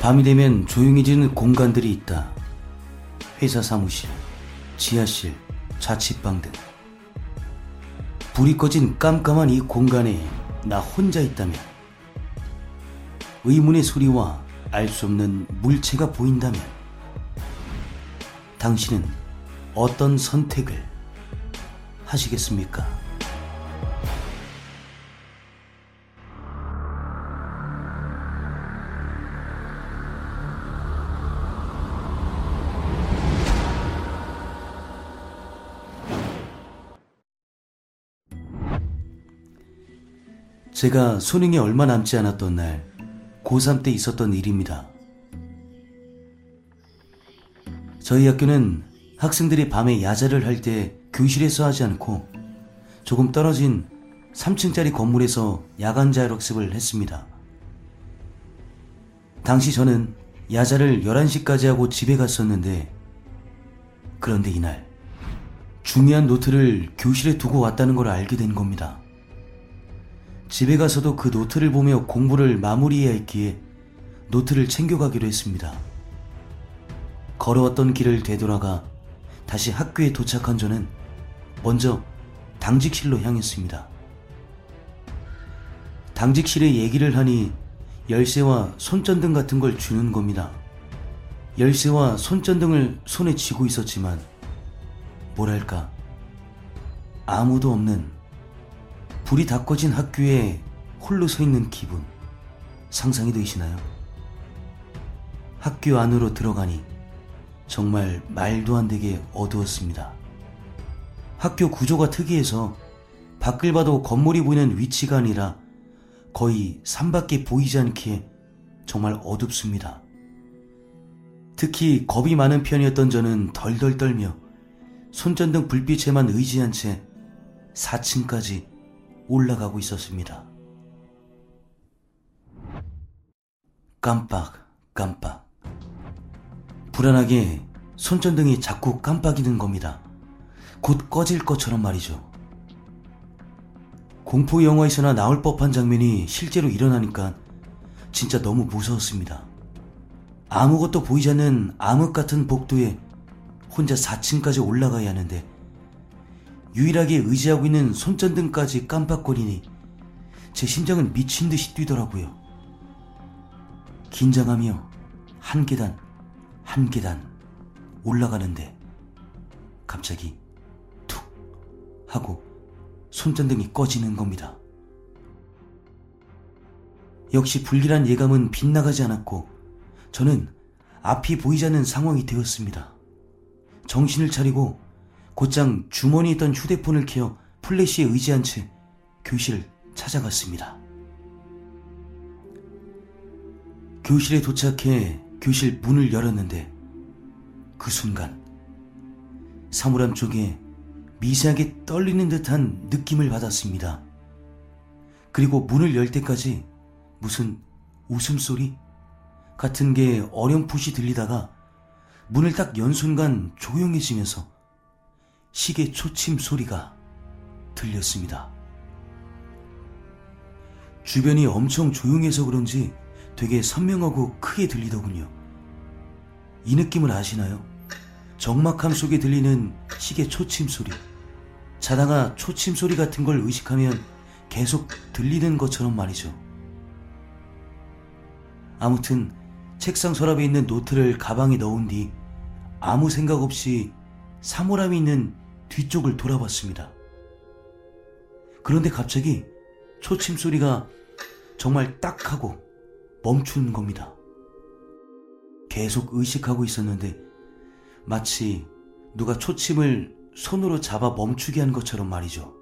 밤이 되면 조용해지는 공간들이 있다. 회사 사무실, 지하실, 자취방 등. 불이 꺼진 깜깜한 이 공간에 나 혼자 있다면, 의문의 소리와 알 수 없는 물체가 보인다면, 당신은 어떤 선택을 하시겠습니까? 제가 수능이 얼마 남지 않았던 날, 고3 때 있었던 일입니다. 저희 학교는 학생들이 밤에 야자를 할 때 교실에서 하지 않고 조금 떨어진 3층짜리 건물에서 야간 자율학습을 했습니다. 당시 저는 야자를 11시까지 하고 집에 갔었는데 그런데 이날 중요한 노트를 교실에 두고 왔다는 걸 알게 된 겁니다. 집에 가서도 그 노트를 보며 공부를 마무리해야 했기에 노트를 챙겨가기로 했습니다. 걸어왔던 길을 되돌아가 다시 학교에 도착한 저는 먼저 당직실로 향했습니다. 당직실에 얘기를 하니 열쇠와 손전등 같은 걸 주는 겁니다. 열쇠와 손전등을 손에 쥐고 있었지만 뭐랄까 아무도 없는 불이 다 꺼진 학교에 홀로 서 있는 기분 상상이 되시나요? 학교 안으로 들어가니 정말 말도 안 되게 어두웠습니다. 학교 구조가 특이해서 밖을 봐도 건물이 보이는 위치가 아니라 거의 산밖에 보이지 않기에 정말 어둡습니다. 특히 겁이 많은 편이었던 저는 덜덜 떨며 손전등 불빛에만 의지한 채 4층까지 올라가고 있었습니다. 깜빡, 깜빡. 불안하게 손전등이 자꾸 깜빡이는 겁니다. 곧 꺼질 것처럼 말이죠. 공포 영화에서나 나올 법한 장면이 실제로 일어나니까 진짜 너무 무서웠습니다. 아무것도 보이지 않는 암흑 같은 복도에 혼자 4층까지 올라가야 하는데 유일하게 의지하고 있는 손전등까지 깜빡거리니 제 심장은 미친 듯이 뛰더라고요. 긴장하며 한 계단, 한 계단 올라가는데 갑자기 툭 하고 손전등이 꺼지는 겁니다. 역시 불길한 예감은 빗나가지 않았고 저는 앞이 보이지 않는 상황이 되었습니다. 정신을 차리고 곧장 주머니에 있던 휴대폰을 켜어 플래시에 의지한 채 교실을 찾아갔습니다. 교실에 도착해 교실 문을 열었는데 그 순간 사물함 쪽에 미세하게 떨리는 듯한 느낌을 받았습니다. 그리고 문을 열 때까지 무슨 웃음소리 같은 게 어렴풋이 들리다가 문을 딱 연 순간 조용해지면서 시계 초침 소리가 들렸습니다. 주변이 엄청 조용해서 그런지 되게 선명하고 크게 들리더군요. 이 느낌을 아시나요? 적막함 속에 들리는 시계 초침 소리. 자다가 초침 소리 같은 걸 의식하면 계속 들리는 것처럼 말이죠. 아무튼 책상 서랍에 있는 노트를 가방에 넣은 뒤 아무 생각 없이 사물함이 있는 뒤쪽을 돌아봤습니다. 그런데 갑자기 초침 소리가 정말 딱 하고 멈추는 겁니다. 계속 의식하고 있었는데 마치 누가 초침을 손으로 잡아 멈추게 한 것처럼 말이죠.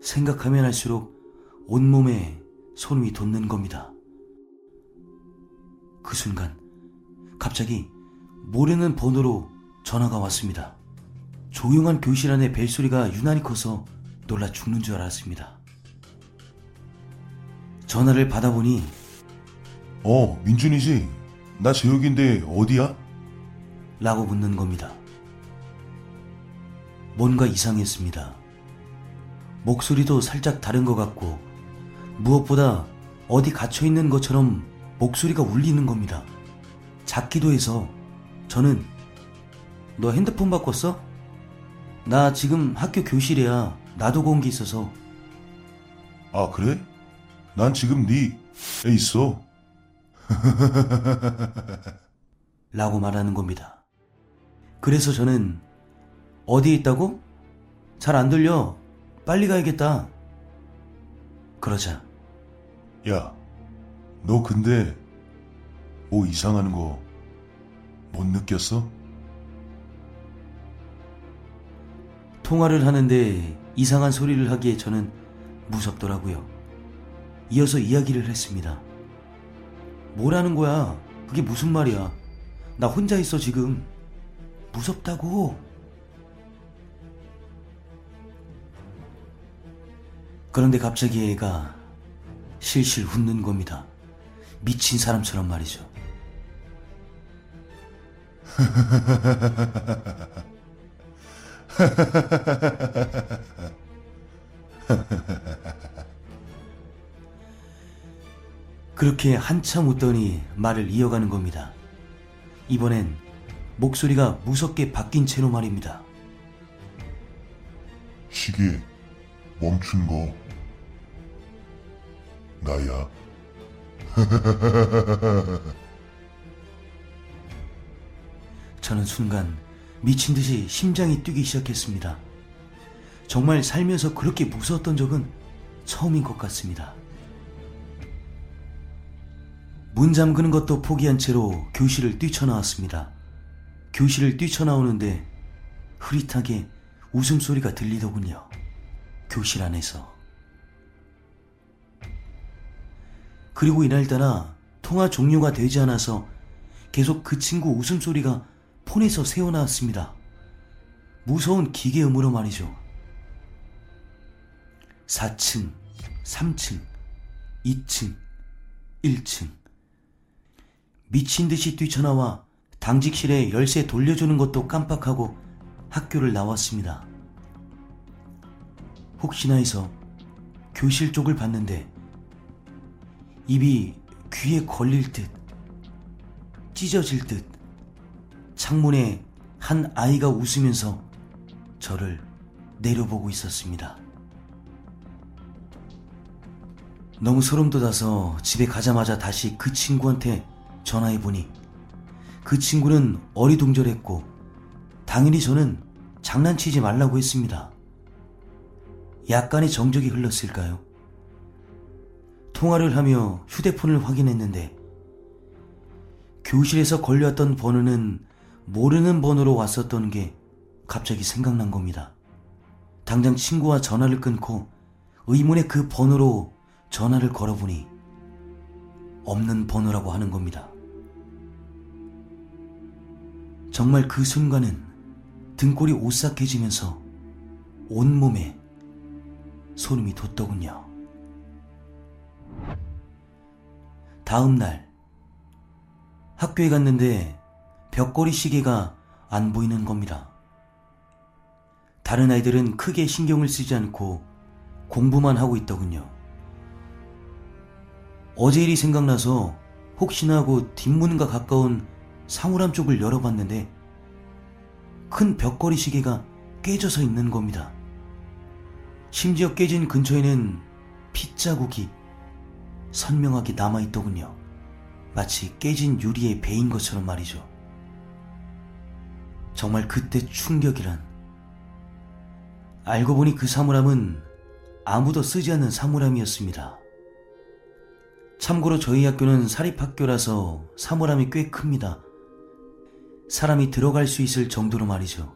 생각하면 할수록 온몸에 손이 돋는 겁니다. 그 순간 갑자기 모르는 번호로 전화가 왔습니다. 조용한 교실 안에 벨소리가 유난히 커서 놀라 죽는 줄 알았습니다. 전화를 받아보니 어, 민준이지? 나 재욱인데 어디야? 라고 묻는 겁니다. 뭔가 이상했습니다. 목소리도 살짝 다른 것 같고 무엇보다 어디 갇혀 있는 것처럼 목소리가 울리는 겁니다. 작기도 해서 저는 너 핸드폰 바꿨어? 나 지금 학교 교실이야. 온게 있어서. 아, 그래? 난 지금 네에 있어. 라고 말하는 겁니다. 그래서 저는 어디에 있다고? 잘 안 들려. 빨리 가야겠다. 그러자 야, 너 근데 뭐 이상한 거 못 느꼈어? 통화를 하는데 이상한 소리를 하기에 저는 무섭더라고요. 이어서 이야기를 했습니다. 뭐라는 거야? 그게 무슨 말이야? 나 혼자 있어 지금. 무섭다고. 그런데 갑자기 애가 실실 웃는 겁니다. 미친 사람처럼 말이죠. 그렇게 한참 웃더니 말을 이어가는 겁니다. 이번엔 목소리가 무섭게 바뀐 채로 말입니다. 시계 멈춘 거 나야. 저는 순간 미친 듯이 심장이 뛰기 시작했습니다. 정말 살면서 그렇게 무서웠던 적은 처음인 것 같습니다. 문 잠그는 것도 포기한 채로 교실을 뛰쳐나왔습니다. 교실을 뛰쳐나오는데 흐릿하게 웃음소리가 들리더군요. 교실 안에서. 그리고 이날따라 통화 종료가 되지 않아서 계속 그 친구 웃음소리가 폰에서 새어나왔습니다. 무서운 기계 음으로 말이죠. 4층, 3층, 2층, 1층. 미친 듯이 뛰쳐나와 당직실에 열쇠 돌려주는 것도 깜빡하고 학교를 나왔습니다. 혹시나 해서 교실 쪽을 봤는데 입이 귀에 걸릴 듯 찢어질 듯 창문에 한 아이가 웃으면서 저를 내려보고 있었습니다. 너무 소름 돋아서 집에 가자마자 다시 그 친구한테 전화해보니 그 친구는 어리둥절했고 당연히 저는 장난치지 말라고 했습니다. 약간의 정적이 흘렀을까요? 통화를 하며 휴대폰을 확인했는데 교실에서 걸려왔던 번호는 모르는 번호로 왔었던 게 갑자기 생각난 겁니다. 당장 친구와 전화를 끊고 의문의 그 번호로 전화를 걸어보니 없는 번호라고 하는 겁니다. 정말 그 순간은 등골이 오싹해지면서 온몸에 소름이 돋더군요. 다음 날 학교에 갔는데 벽걸이 시계가 안 보이는 겁니다. 다른 아이들은 크게 신경을 쓰지 않고 공부만 하고 있더군요. 어제 일이 생각나서 혹시나 하고 뒷문과 가까운 상우람 쪽을 열어봤는데 큰 벽걸이 시계가 깨져서 있는 겁니다. 심지어 깨진 근처에는 핏자국이 선명하게 남아있더군요. 마치 깨진 유리에 베인 것처럼 말이죠. 정말 그때 충격이란. 알고 보니 그 사물함은 아무도 쓰지 않는 사물함이었습니다. 참고로 저희 학교는 사립학교라서 사물함이 꽤 큽니다. 사람이 들어갈 수 있을 정도로 말이죠.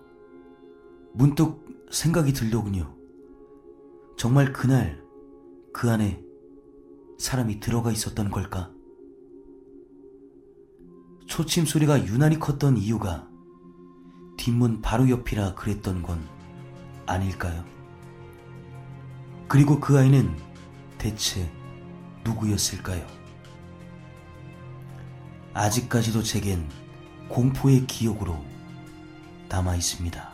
문득 생각이 들더군요. 정말 그날 그 안에 사람이 들어가 있었던 걸까? 초침 소리가 유난히 컸던 이유가 뒷문 바로 옆이라 그랬던 건 아닐까요? 그리고 그 아이는 대체 누구였을까요? 아직까지도 제겐 공포의 기억으로 남아 있습니다.